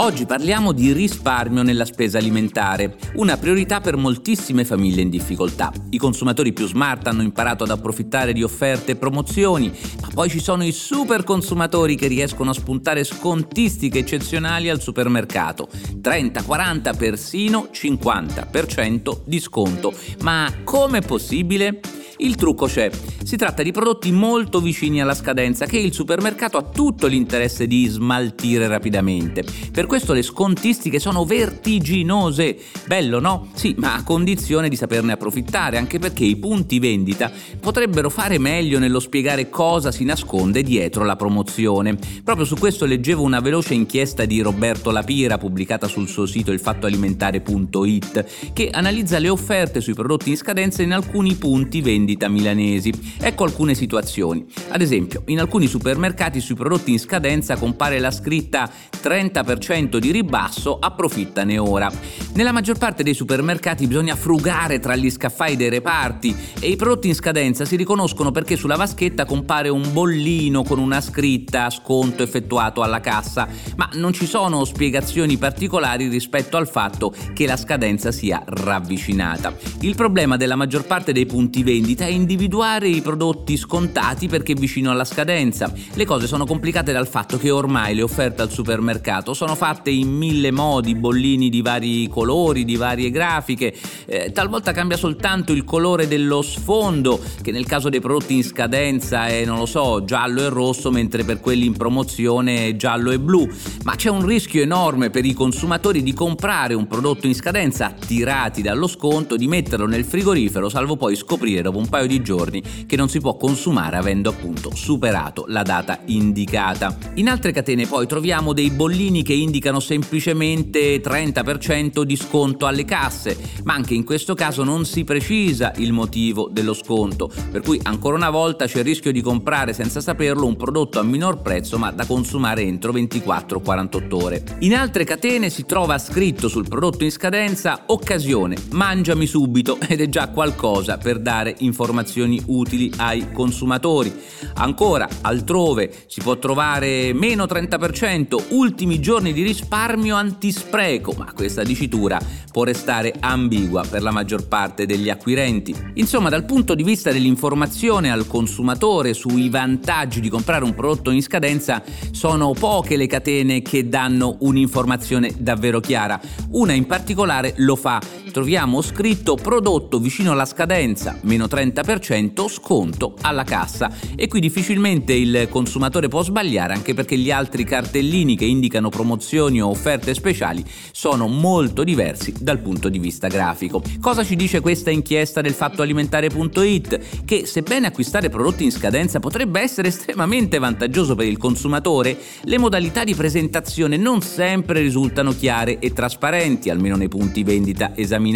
Oggi parliamo di risparmio nella spesa alimentare, una priorità per moltissime famiglie in difficoltà. I consumatori più smart hanno imparato ad approfittare di offerte e promozioni, ma poi ci sono i super consumatori che riescono a spuntare scontistiche eccezionali al supermercato. 30, 40, persino 50% di sconto. Ma com'è possibile? Il trucco c'è. Si tratta di prodotti molto vicini alla scadenza che il supermercato ha tutto l'interesse di smaltire rapidamente. Per questo le scontistiche sono vertiginose. Bello, no? Sì, ma a condizione di saperne approfittare, anche perché i punti vendita potrebbero fare meglio nello spiegare cosa si nasconde dietro la promozione. Proprio su questo leggevo una veloce inchiesta di Roberto Lapira pubblicata sul suo sito ilfattoalimentare.it che analizza le offerte sui prodotti in scadenza in alcuni punti vendita milanesi. Ecco alcune situazioni. Ad esempio, in alcuni supermercati sui prodotti in scadenza compare la scritta 30% di ribasso, approfittane ora. Nella maggior parte dei supermercati bisogna frugare tra gli scaffali dei reparti e i prodotti in scadenza si riconoscono perché sulla vaschetta compare un bollino con una scritta sconto effettuato alla cassa, ma non ci sono spiegazioni particolari rispetto al fatto che la scadenza sia ravvicinata. Il problema della maggior parte dei punti vendita è individuare i prodotti scontati perché vicino alla scadenza. Le cose sono complicate dal fatto che ormai le offerte al supermercato sono fatte in mille modi, bollini di vari colori, di varie grafiche, eh, talvolta cambia soltanto il colore dello sfondo, che nel caso dei prodotti in scadenza è, non lo so, giallo e rosso, mentre per quelli in promozione è giallo e blu. Ma c'è un rischio enorme per i consumatori di comprare un prodotto in scadenza attirati dallo sconto, di metterlo nel frigorifero, salvo poi scoprire dopo un paio di giorni che non si può consumare avendo appunto superato la data indicata. In altre catene poi troviamo dei bollini che indicano semplicemente 30% di sconto alle casse, ma anche in questo caso non si precisa il motivo dello sconto, per cui ancora una volta c'è il rischio di comprare senza saperlo un prodotto a minor prezzo ma da consumare entro 24-48 ore. In altre catene si trova scritto sul prodotto in scadenza occasione, mangiami subito ed è già qualcosa per dare informazioni informazioni utili ai consumatori. Ancora, altrove si può trovare meno 30%, ultimi giorni di risparmio antispreco, ma questa dicitura può restare ambigua per la maggior parte degli acquirenti. Insomma, dal punto di vista dell'informazione al consumatore sui vantaggi di comprare un prodotto in scadenza, sono poche le catene che danno un'informazione davvero chiara. Una in particolare lo fa. Troviamo scritto prodotto vicino alla scadenza, meno 30%. 30% sconto alla cassa e qui difficilmente il consumatore può sbagliare anche perché gli altri cartellini che indicano promozioni o offerte speciali sono molto diversi dal punto di vista grafico. Cosa ci dice questa inchiesta del fattoalimentare.it? Che sebbene acquistare prodotti in scadenza potrebbe essere estremamente vantaggioso per il consumatore, le modalità di presentazione non sempre risultano chiare e trasparenti, almeno nei punti vendita esaminati.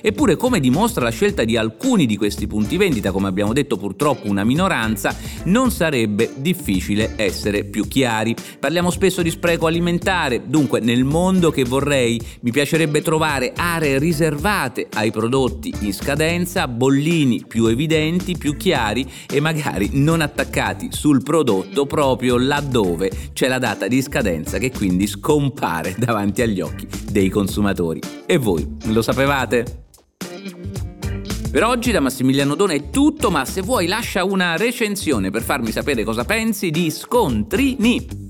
Eppure, come dimostra la scelta di alcuni di questi punti vendita, come abbiamo detto purtroppo una minoranza, non sarebbe difficile essere più chiari. Parliamo spesso di spreco alimentare, dunque nel mondo che vorrei mi piacerebbe trovare aree riservate ai prodotti in scadenza, bollini più evidenti, più chiari e magari non attaccati sul prodotto proprio laddove c'è la data di scadenza che quindi scompare davanti agli occhi dei consumatori. E voi lo sapevate? Per oggi da Massimiliano Dona è tutto, ma se vuoi lascia una recensione per farmi sapere cosa pensi di Scontrini.